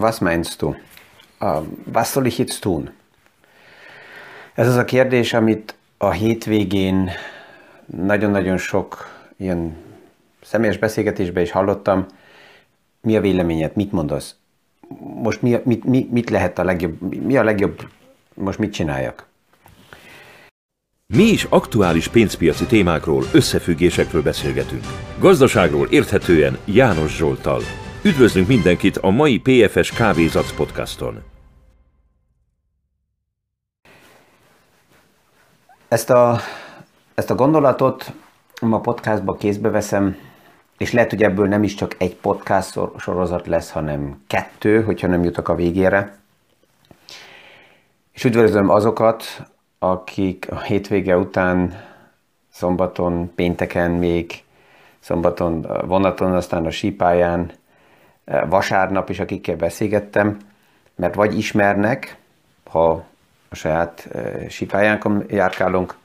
was meinst du? Was soll ich jetzt tun? Ez az a kérdés, amit a hétvégén nagyon-nagyon sok ilyen személyes beszélgetésben is hallottam. Mi a véleményed? Mit mondasz? Most mi, mit, mi, mit lehet a legjobb? Mi a legjobb? Most mit csináljak? Mi is aktuális pénzpiaci témákról, összefüggésekről beszélgetünk. Gazdaságról érthetően János Zsoltal. Üdvözlünk mindenkit a mai PFS Kávézac podcaston. Ezt a, ezt a gondolatot ma podcastba kézbe veszem, és lehet, hogy ebből nem is csak egy podcast sorozat lesz, hanem kettő, hogyha nem jutok a végére. És üdvözlöm azokat, akik a hétvége után szombaton, pénteken még, szombaton vonaton, aztán a sípáján, vasárnap is, akikkel beszélgettem, mert vagy ismernek, ha a saját sípájánkon járkálunk,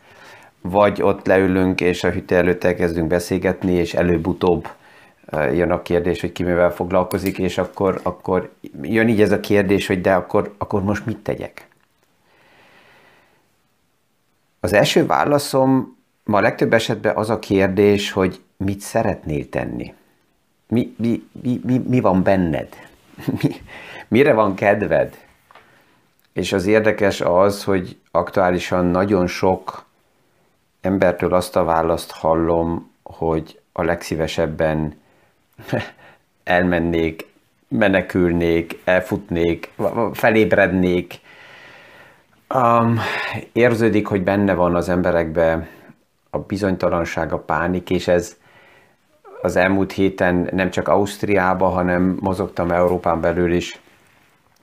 vagy ott leülünk, és a hűtő előtt elkezdünk beszélgetni, és előbb-utóbb jön a kérdés, hogy ki mivel foglalkozik, és akkor, akkor jön így ez a kérdés, hogy de akkor, akkor most mit tegyek? Az első válaszom ma legtöbb esetben az a kérdés, hogy mit szeretnél tenni? Mi, mi, mi, mi, mi van benned? Mi, mire van kedved? És az érdekes az, hogy aktuálisan nagyon sok embertől azt a választ hallom, hogy a legszívesebben elmennék, menekülnék, elfutnék, felébrednék, Um, érződik, hogy benne van az emberekbe a bizonytalanság, a pánik, és ez az elmúlt héten nem csak Ausztriába, hanem mozogtam Európán belül is.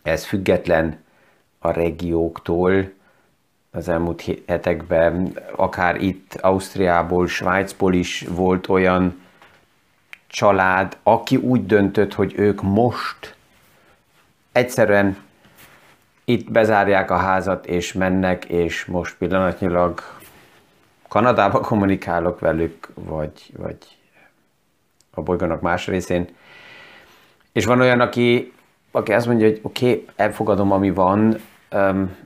Ez független a regióktól, az elmúlt hetekben, akár itt Ausztriából, Svájcból is volt olyan család, aki úgy döntött, hogy ők most egyszerűen itt bezárják a házat, és mennek, és most pillanatnyilag Kanadába kommunikálok velük, vagy, vagy a bolygónak más részén. És van olyan, aki, aki azt mondja, hogy oké, okay, elfogadom, ami van,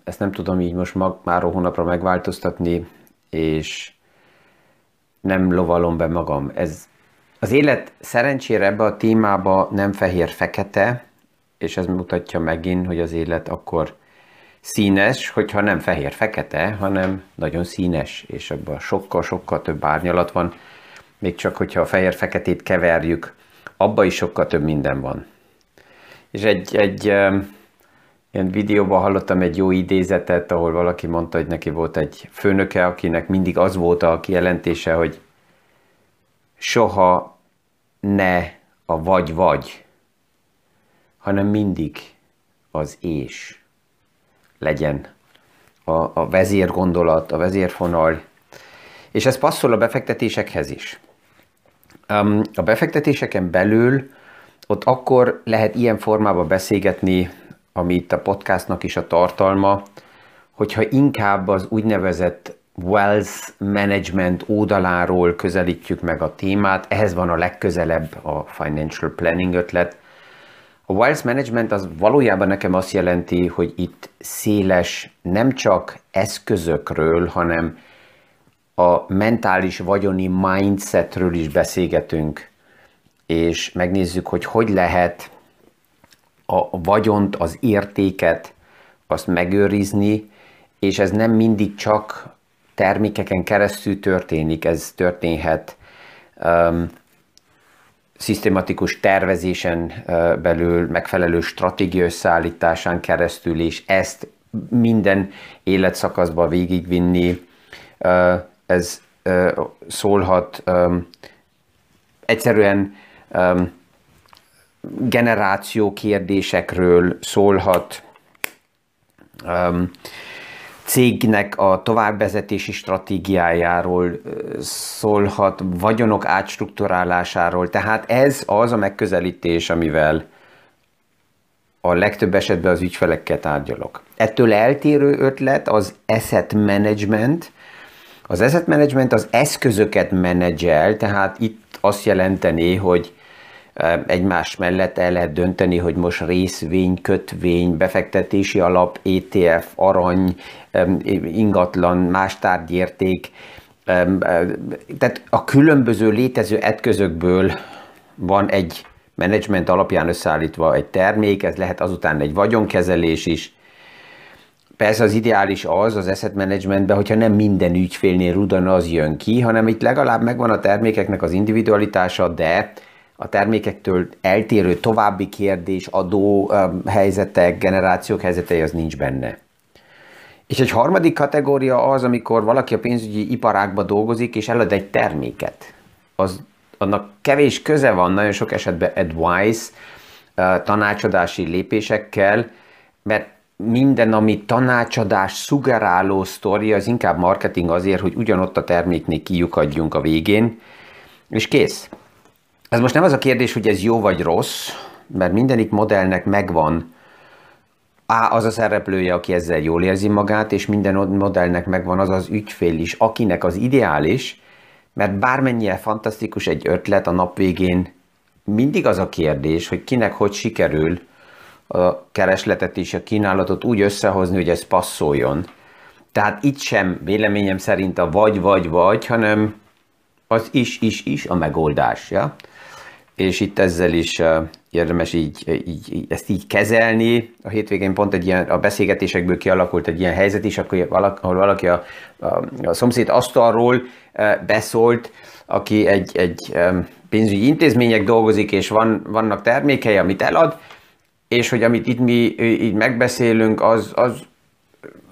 ezt nem tudom így most mag, már hónapra megváltoztatni, és nem lovalom be magam. Ez, az élet szerencsére ebbe a témába nem fehér-fekete, és ez mutatja megint, hogy az élet akkor színes, hogyha nem fehér-fekete, hanem nagyon színes, és abban sokkal-sokkal több árnyalat van, még csak hogyha a fehér-feketét keverjük, abban is sokkal több minden van. És egy, egy ilyen videóban hallottam egy jó idézetet, ahol valaki mondta, hogy neki volt egy főnöke, akinek mindig az volt a kijelentése, hogy soha ne a vagy-vagy, hanem mindig az és legyen a, a vezérgondolat, a vezérfonal, és ez passzol a befektetésekhez is. A befektetéseken belül ott akkor lehet ilyen formában beszélgetni, ami itt a podcastnak is a tartalma, hogyha inkább az úgynevezett wealth management oldaláról közelítjük meg a témát, ehhez van a legközelebb a financial planning ötlet, a wealth management az valójában nekem azt jelenti, hogy itt széles nem csak eszközökről, hanem a mentális vagyoni mindsetről is beszélgetünk, és megnézzük, hogy hogy lehet a vagyont, az értéket, azt megőrizni, és ez nem mindig csak termékeken keresztül történik, ez történhet um, szisztematikus tervezésen belül, megfelelő stratégia összeállításán keresztül, és ezt minden életszakaszba végigvinni, ez szólhat egyszerűen generáció kérdésekről szólhat, cégnek a továbbvezetési stratégiájáról szólhat, vagyonok átstruktúrálásáról. Tehát ez az a megközelítés, amivel a legtöbb esetben az ügyfelekkel tárgyalok. Ettől eltérő ötlet az asset management. Az asset management az eszközöket menedzsel, tehát itt azt jelenteni, hogy egymás mellett el lehet dönteni, hogy most részvény, kötvény, befektetési alap, ETF, arany, ingatlan, más tárgyérték. Tehát a különböző létező eszközökből van egy menedzsment alapján összeállítva egy termék, ez lehet azután egy vagyonkezelés is. Persze az ideális az az asset managementben, hogyha nem minden ügyfélnél az jön ki, hanem itt legalább megvan a termékeknek az individualitása, de a termékektől eltérő további kérdés, adó helyzetek, generációk helyzetei az nincs benne. És egy harmadik kategória az, amikor valaki a pénzügyi iparágba dolgozik, és elad egy terméket. Az, annak kevés köze van nagyon sok esetben advice, tanácsadási lépésekkel, mert minden, ami tanácsadás, szugeráló sztori, az inkább marketing azért, hogy ugyanott a terméknél kiukadjunk a végén, és kész. Ez most nem az a kérdés, hogy ez jó vagy rossz, mert mindenik modellnek megvan á, az a szereplője, aki ezzel jól érzi magát, és minden modellnek megvan az az ügyfél is, akinek az ideális, mert bármennyire fantasztikus egy ötlet a nap végén, mindig az a kérdés, hogy kinek hogy sikerül a keresletet és a kínálatot úgy összehozni, hogy ez passzoljon. Tehát itt sem véleményem szerint a vagy, vagy, vagy, hanem az is, is, is a megoldás. Ja? És itt ezzel is érdemes így, így, így, ezt így kezelni. A hétvégén pont egy ilyen, a beszélgetésekből kialakult egy ilyen helyzet is, akkor valaki, ahol valaki a, a, a szomszéd asztalról beszólt, aki egy, egy pénzügyi intézmények dolgozik, és van, vannak termékei, amit elad, és hogy amit itt mi így megbeszélünk, az, az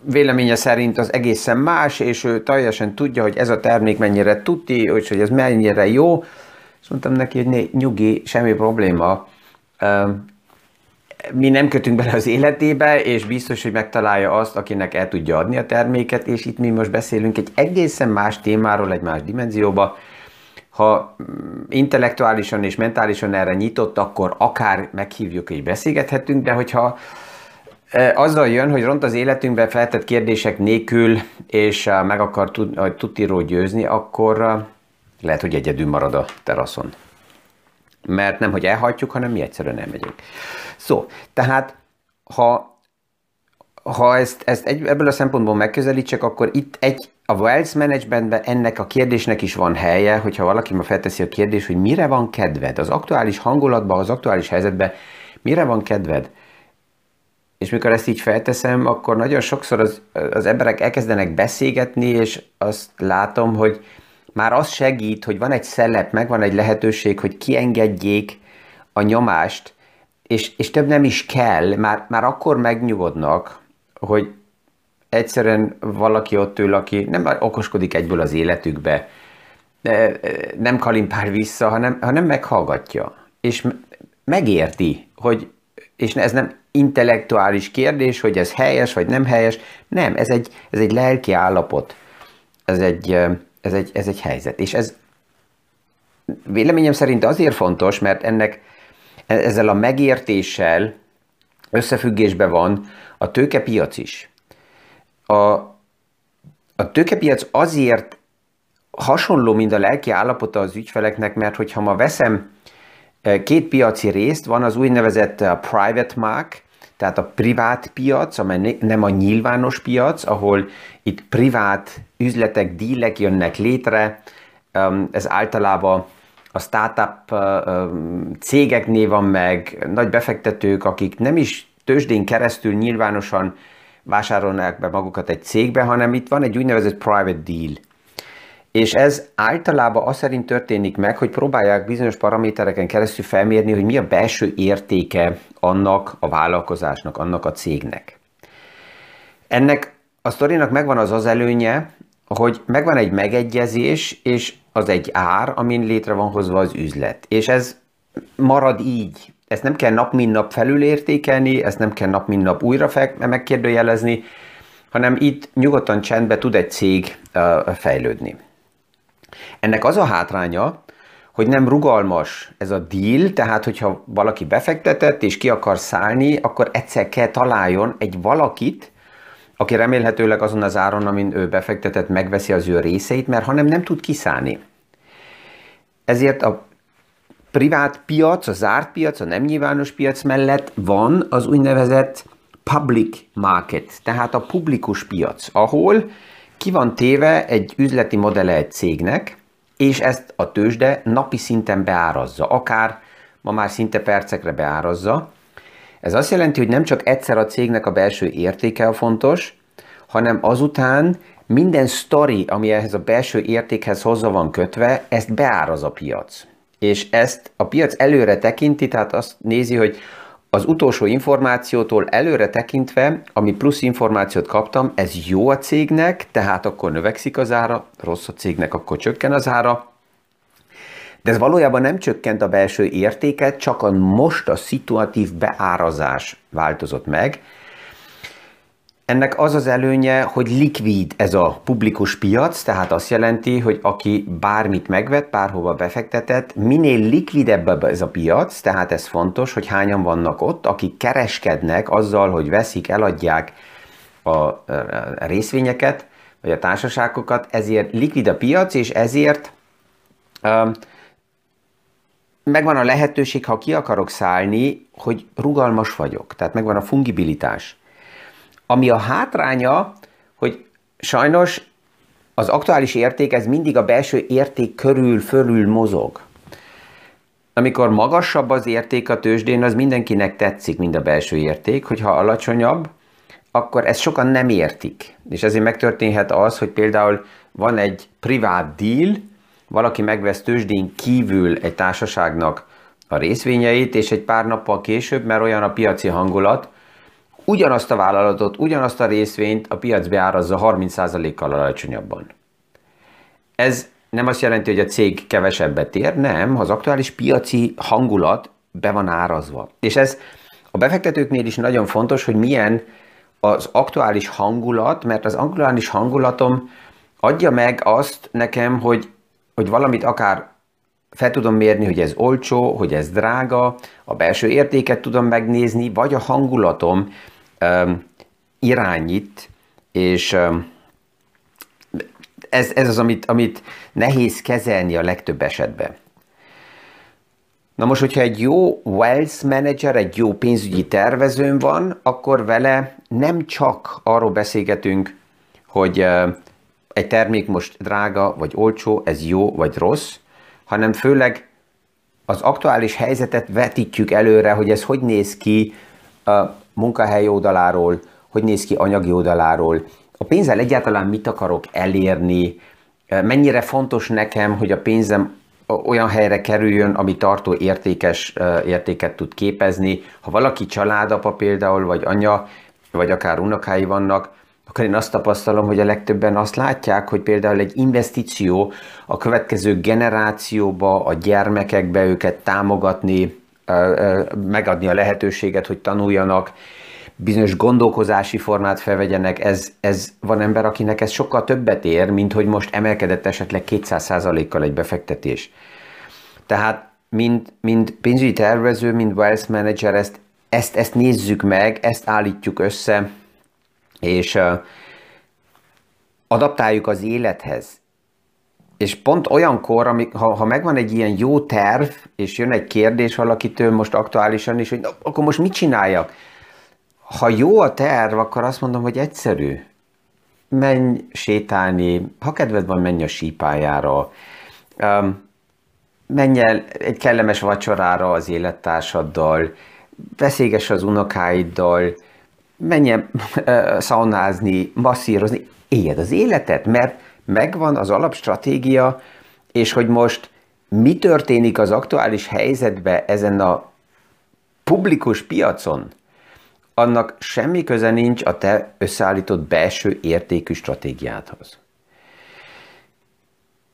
véleménye szerint az egészen más, és ő teljesen tudja, hogy ez a termék mennyire tuti, hogy ez mennyire jó. Azt mondtam neki, hogy né, nyugi, semmi probléma. Mi nem kötünk bele az életébe, és biztos, hogy megtalálja azt, akinek el tudja adni a terméket, és itt mi most beszélünk egy egészen más témáról, egy más dimenzióba, ha mm, intellektuálisan és mentálisan erre nyitott, akkor akár meghívjuk és beszélgethetünk, de hogyha e, azzal jön, hogy ront az életünkben feltett kérdések nélkül, és e, meg akar tudtiról győzni, akkor e, lehet, hogy egyedül marad a teraszon. Mert nem, hogy elhagyjuk, hanem mi egyszerűen nem megyünk. Szó, tehát ha ha ezt, ezt egy, ebből a szempontból megközelítsek, akkor itt egy a wealth managementben ennek a kérdésnek is van helye, hogyha valaki ma felteszi a kérdést, hogy mire van kedved, az aktuális hangulatban, az aktuális helyzetben, mire van kedved? És mikor ezt így felteszem, akkor nagyon sokszor az, az emberek elkezdenek beszélgetni, és azt látom, hogy már az segít, hogy van egy szelep, meg van egy lehetőség, hogy kiengedjék a nyomást, és, és több nem is kell, már, már akkor megnyugodnak, hogy egyszerűen valaki ott ül, aki nem okoskodik egyből az életükbe, nem kalimpál vissza, hanem, hanem meghallgatja. És megérti, hogy, és ez nem intellektuális kérdés, hogy ez helyes vagy nem helyes, nem, ez egy, ez egy lelki állapot, ez egy, ez, egy, ez egy helyzet. És ez véleményem szerint azért fontos, mert ennek ezzel a megértéssel összefüggésben van a tőkepiac is. A, a tőkepiac azért hasonló, mint a lelki állapota az ügyfeleknek, mert hogyha ma veszem e, két piaci részt, van az úgynevezett e, private mark, tehát a privát piac, amely nem a nyilvános piac, ahol itt privát üzletek, dílek jönnek létre, ez általában a startup e, cégeknél van meg, nagy befektetők, akik nem is tőzsdén keresztül nyilvánosan vásárolnák be magukat egy cégbe, hanem itt van egy úgynevezett private deal. És ez általában az szerint történik meg, hogy próbálják bizonyos paramétereken keresztül felmérni, hogy mi a belső értéke annak a vállalkozásnak, annak a cégnek. Ennek a sztorinak megvan az az előnye, hogy megvan egy megegyezés, és az egy ár, amin létre van hozva az üzlet. És ez marad így ezt nem kell nap mint nap felülértékelni, ezt nem kell nap mint nap újra megkérdőjelezni, hanem itt nyugodtan csendbe tud egy cég fejlődni. Ennek az a hátránya, hogy nem rugalmas ez a deal, tehát hogyha valaki befektetett és ki akar szállni, akkor egyszer kell találjon egy valakit, aki remélhetőleg azon az áron, amin ő befektetett, megveszi az ő részeit, mert hanem nem tud kiszállni. Ezért a privát piac, a zárt piac, a nem nyilvános piac mellett van az úgynevezett public market, tehát a publikus piac, ahol ki van téve egy üzleti modelle egy cégnek, és ezt a tőzsde napi szinten beárazza, akár ma már szinte percekre beárazza. Ez azt jelenti, hogy nem csak egyszer a cégnek a belső értéke a fontos, hanem azután minden sztori, ami ehhez a belső értékhez hozzá van kötve, ezt beáraz a piac. És ezt a piac előre tekinti, tehát azt nézi, hogy az utolsó információtól előre tekintve, ami plusz információt kaptam, ez jó a cégnek, tehát akkor növekszik az ára, rossz a cégnek, akkor csökken az ára, de ez valójában nem csökkent a belső értéket, csak a most a szituatív beárazás változott meg, ennek az az előnye, hogy likvid ez a publikus piac, tehát azt jelenti, hogy aki bármit megvett, bárhova befektetett, minél likvidebb ez a piac, tehát ez fontos, hogy hányan vannak ott, akik kereskednek azzal, hogy veszik, eladják a részvényeket, vagy a társaságokat, ezért likvid a piac, és ezért um, megvan a lehetőség, ha ki akarok szállni, hogy rugalmas vagyok, tehát megvan a fungibilitás. Ami a hátránya, hogy sajnos az aktuális érték, ez mindig a belső érték körül, fölül mozog. Amikor magasabb az érték a tőzsdén, az mindenkinek tetszik, mind a belső érték, hogyha alacsonyabb, akkor ezt sokan nem értik. És ezért megtörténhet az, hogy például van egy privát deal, valaki megvesz tőzsdén kívül egy társaságnak a részvényeit, és egy pár nappal később, mert olyan a piaci hangulat, ugyanazt a vállalatot, ugyanazt a részvényt a piac beárazza 30%-kal alacsonyabban. Ez nem azt jelenti, hogy a cég kevesebbet ér, nem, az aktuális piaci hangulat be van árazva. És ez a befektetőknél is nagyon fontos, hogy milyen az aktuális hangulat, mert az aktuális hangulatom adja meg azt nekem, hogy, hogy valamit akár fel tudom mérni, hogy ez olcsó, hogy ez drága, a belső értéket tudom megnézni, vagy a hangulatom irányít, és ez, ez az, amit, amit nehéz kezelni a legtöbb esetben. Na most, hogyha egy jó wealth manager, egy jó pénzügyi tervezőn van, akkor vele nem csak arról beszélgetünk, hogy egy termék most drága vagy olcsó, ez jó vagy rossz, hanem főleg az aktuális helyzetet vetítjük előre, hogy ez hogy néz ki munkahely oldaláról, hogy néz ki anyagi oldaláról, a pénzzel egyáltalán mit akarok elérni, mennyire fontos nekem, hogy a pénzem olyan helyre kerüljön, ami tartó értékes értéket tud képezni. Ha valaki családapa például, vagy anya, vagy akár unokái vannak, akkor én azt tapasztalom, hogy a legtöbben azt látják, hogy például egy investíció a következő generációba, a gyermekekbe őket támogatni, megadni a lehetőséget, hogy tanuljanak, bizonyos gondolkozási formát felvegyenek, ez, ez van ember, akinek ez sokkal többet ér, mint hogy most emelkedett esetleg 200%-kal egy befektetés. Tehát mint, mint pénzügyi tervező, mint wealth manager, ezt, ezt, ezt nézzük meg, ezt állítjuk össze, és uh, adaptáljuk az élethez. És pont olyankor, amik, ha, ha megvan egy ilyen jó terv, és jön egy kérdés valakitől most aktuálisan is, hogy na, akkor most mit csináljak? Ha jó a terv, akkor azt mondom, hogy egyszerű. Menj sétálni, ha kedved van, menj a sípájára, um, menj el egy kellemes vacsorára az élettársaddal, beszélgess az unokáiddal, menj el uh, szaunázni, masszírozni, éljed az életet, mert megvan az alapstratégia, és hogy most mi történik az aktuális helyzetben ezen a publikus piacon, annak semmi köze nincs a te összeállított belső értékű stratégiádhoz.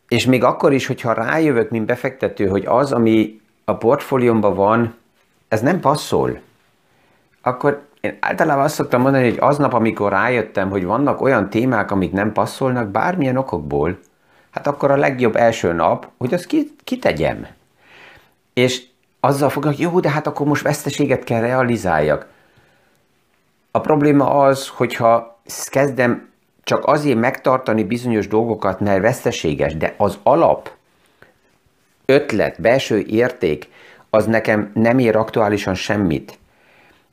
És még akkor is, hogyha rájövök, mint befektető, hogy az, ami a portfóliómban van, ez nem passzol, akkor én általában azt szoktam mondani, hogy aznap, amikor rájöttem, hogy vannak olyan témák, amik nem passzolnak bármilyen okokból, hát akkor a legjobb első nap, hogy azt kitegyem. És azzal fogok, jó, de hát akkor most veszteséget kell realizáljak. A probléma az, hogyha kezdem csak azért megtartani bizonyos dolgokat, mert veszteséges, de az alap ötlet, belső érték, az nekem nem ér aktuálisan semmit,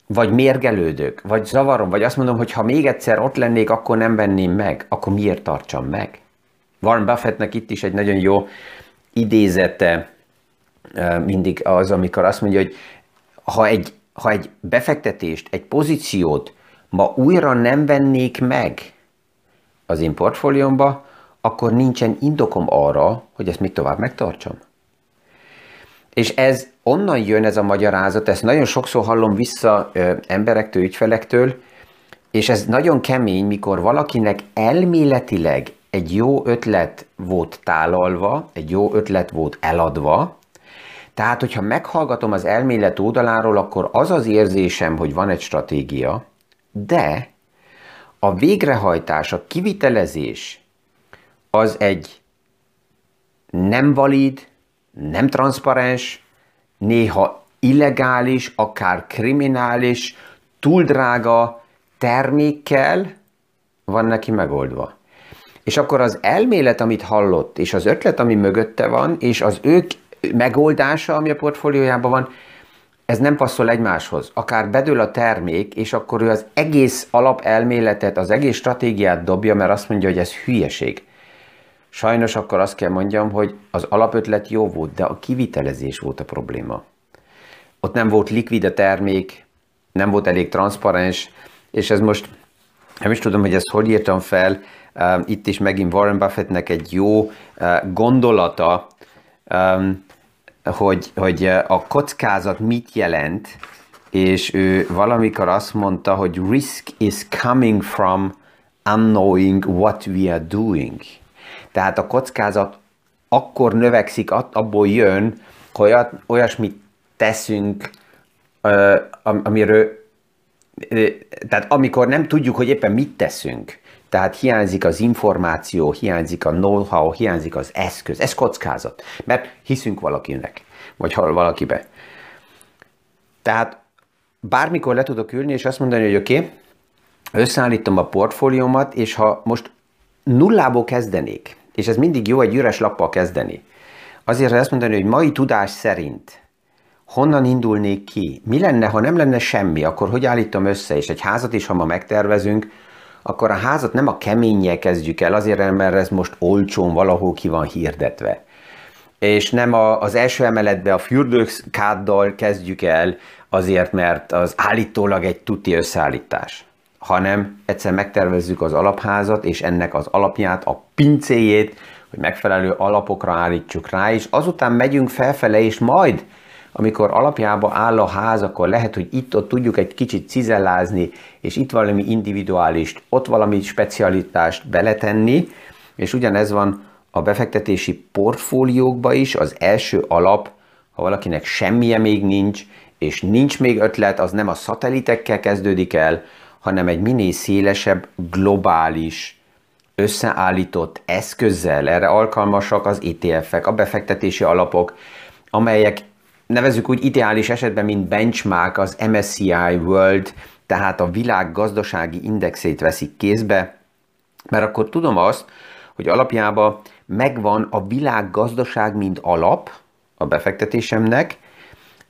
vagy mérgelődök, vagy zavarom, vagy azt mondom, hogy ha még egyszer ott lennék, akkor nem venném meg, akkor miért tartsam meg? Warren Buffettnek itt is egy nagyon jó idézete mindig az, amikor azt mondja, hogy ha egy, ha egy befektetést, egy pozíciót ma újra nem vennék meg az én portfóliómba, akkor nincsen indokom arra, hogy ezt még tovább megtartsam. És ez onnan jön ez a magyarázat, ezt nagyon sokszor hallom vissza ö, emberektől, ügyfelektől, és ez nagyon kemény, mikor valakinek elméletileg egy jó ötlet volt tálalva, egy jó ötlet volt eladva, tehát, hogyha meghallgatom az elmélet oldaláról, akkor az az érzésem, hogy van egy stratégia, de a végrehajtás, a kivitelezés az egy nem valid, nem transzparens, néha illegális, akár kriminális, túl drága termékkel van neki megoldva. És akkor az elmélet, amit hallott, és az ötlet, ami mögötte van, és az ők megoldása, ami a portfóliójában van, ez nem passzol egymáshoz. Akár bedől a termék, és akkor ő az egész alapelméletet, az egész stratégiát dobja, mert azt mondja, hogy ez hülyeség. Sajnos akkor azt kell mondjam, hogy az alapötlet jó volt, de a kivitelezés volt a probléma. Ott nem volt likvid a termék, nem volt elég transzparens, és ez most, nem is tudom, hogy ezt hogy írtam fel, itt is megint Warren Buffettnek egy jó gondolata, hogy, hogy a kockázat mit jelent, és ő valamikor azt mondta, hogy risk is coming from unknowing what we are doing. Tehát a kockázat akkor növekszik, abból jön, hogy olyasmit teszünk, amiről, tehát amikor nem tudjuk, hogy éppen mit teszünk, tehát hiányzik az információ, hiányzik a know-how, hiányzik az eszköz. Ez kockázat, mert hiszünk valakinek, vagy valakibe. Tehát bármikor le tudok ülni, és azt mondani, hogy oké, okay, összeállítom a portfóliómat, és ha most nullából kezdenék, és ez mindig jó egy üres lappal kezdeni, azért azt mondani, hogy mai tudás szerint honnan indulnék ki? Mi lenne, ha nem lenne semmi, akkor hogy állítom össze, és egy házat is, ha ma megtervezünk, akkor a házat nem a keménnyel kezdjük el, azért, mert ez most olcsón valahol ki van hirdetve. És nem a, az első emeletbe a fürdőkáddal kezdjük el, azért, mert az állítólag egy tuti összeállítás hanem egyszer megtervezzük az alapházat, és ennek az alapját, a pincéjét, hogy megfelelő alapokra állítsuk rá, és azután megyünk felfele, és majd amikor alapjába áll a ház, akkor lehet, hogy itt-ott tudjuk egy kicsit cizellázni, és itt valami individuális, ott valami specialitást beletenni, és ugyanez van a befektetési portfóliókba is, az első alap, ha valakinek semmije még nincs, és nincs még ötlet, az nem a szatelitekkel kezdődik el, hanem egy minél szélesebb, globális, összeállított eszközzel, erre alkalmasak az ETF-ek, a befektetési alapok, amelyek nevezük úgy ideális esetben, mint benchmark az MSCI World, tehát a világ gazdasági indexét veszik kézbe, mert akkor tudom azt, hogy alapjában megvan a világ gazdaság, mint alap a befektetésemnek,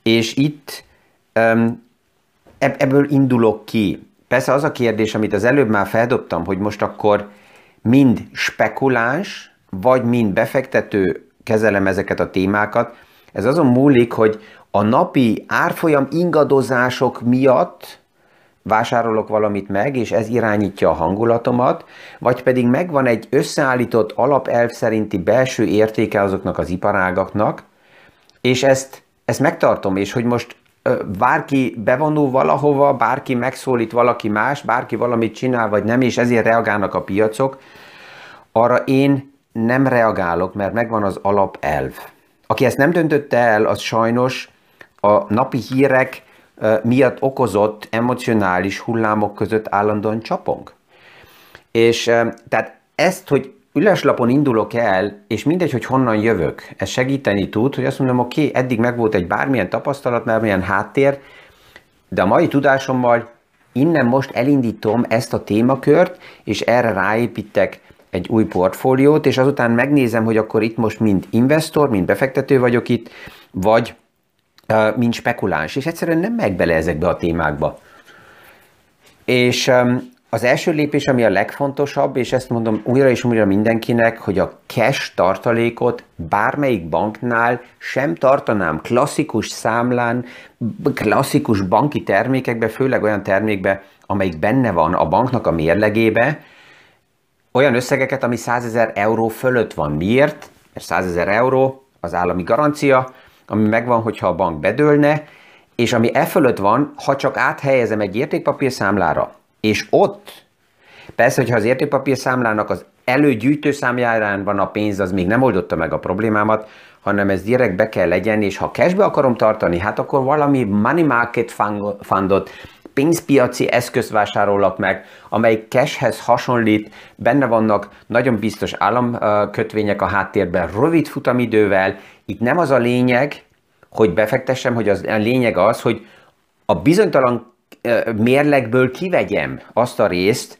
és itt ebből indulok ki. Persze az a kérdés, amit az előbb már feldobtam, hogy most akkor mind spekuláns, vagy mind befektető kezelem ezeket a témákat, ez azon múlik, hogy a napi árfolyam ingadozások miatt vásárolok valamit meg, és ez irányítja a hangulatomat, vagy pedig megvan egy összeállított alapelv szerinti belső értéke azoknak az iparágaknak, és ezt, ezt megtartom, és hogy most bárki bevonul valahova, bárki megszólít valaki más, bárki valamit csinál, vagy nem, és ezért reagálnak a piacok, arra én nem reagálok, mert megvan az alapelv. Aki ezt nem döntötte el, az sajnos a napi hírek miatt okozott emocionális hullámok között állandóan csapong. És tehát ezt, hogy üleslapon indulok el, és mindegy, hogy honnan jövök, ez segíteni tud, hogy azt mondom, oké, okay, eddig megvolt egy bármilyen tapasztalat, bármilyen háttér, de a mai tudásommal innen most elindítom ezt a témakört, és erre ráépítek egy új portfóliót, és azután megnézem, hogy akkor itt most mind investor, mind befektető vagyok itt, vagy uh, mint spekuláns, és egyszerűen nem megy bele ezekbe a témákba. És um, az első lépés, ami a legfontosabb, és ezt mondom újra és újra mindenkinek, hogy a cash tartalékot bármelyik banknál sem tartanám klasszikus számlán, klasszikus banki termékekbe, főleg olyan termékbe, amelyik benne van a banknak a mérlegébe, olyan összegeket, ami 100 ezer euró fölött van. Miért? Mert 100 ezer euró az állami garancia, ami megvan, hogyha a bank bedőlne, és ami e fölött van, ha csak áthelyezem egy értékpapír számlára, és ott, persze, hogyha az értékpapír számlának az előgyűjtő számjárán van a pénz, az még nem oldotta meg a problémámat, hanem ez direkt be kell legyen, és ha cashbe akarom tartani, hát akkor valami money market fundot, pénzpiaci eszközt vásárolok meg, amely cashhez hasonlít, benne vannak nagyon biztos államkötvények a háttérben, rövid futamidővel. Itt nem az a lényeg, hogy befektessem, hogy az a lényeg az, hogy a bizonytalan mérlegből kivegyem azt a részt,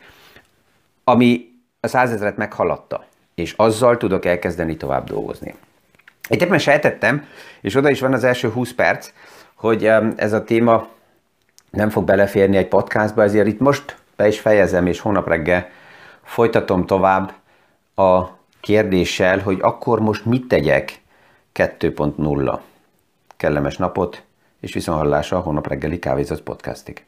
ami a százezret meghaladta, és azzal tudok elkezdeni tovább dolgozni. Itt éppen sejtettem, és oda is van az első 20 perc, hogy ez a téma nem fog beleférni egy podcastba, ezért itt most be is fejezem, és hónap reggel folytatom tovább a kérdéssel, hogy akkor most mit tegyek 2.0. Kellemes napot, és viszonhallásra a hónap reggeli kávézat podcastig.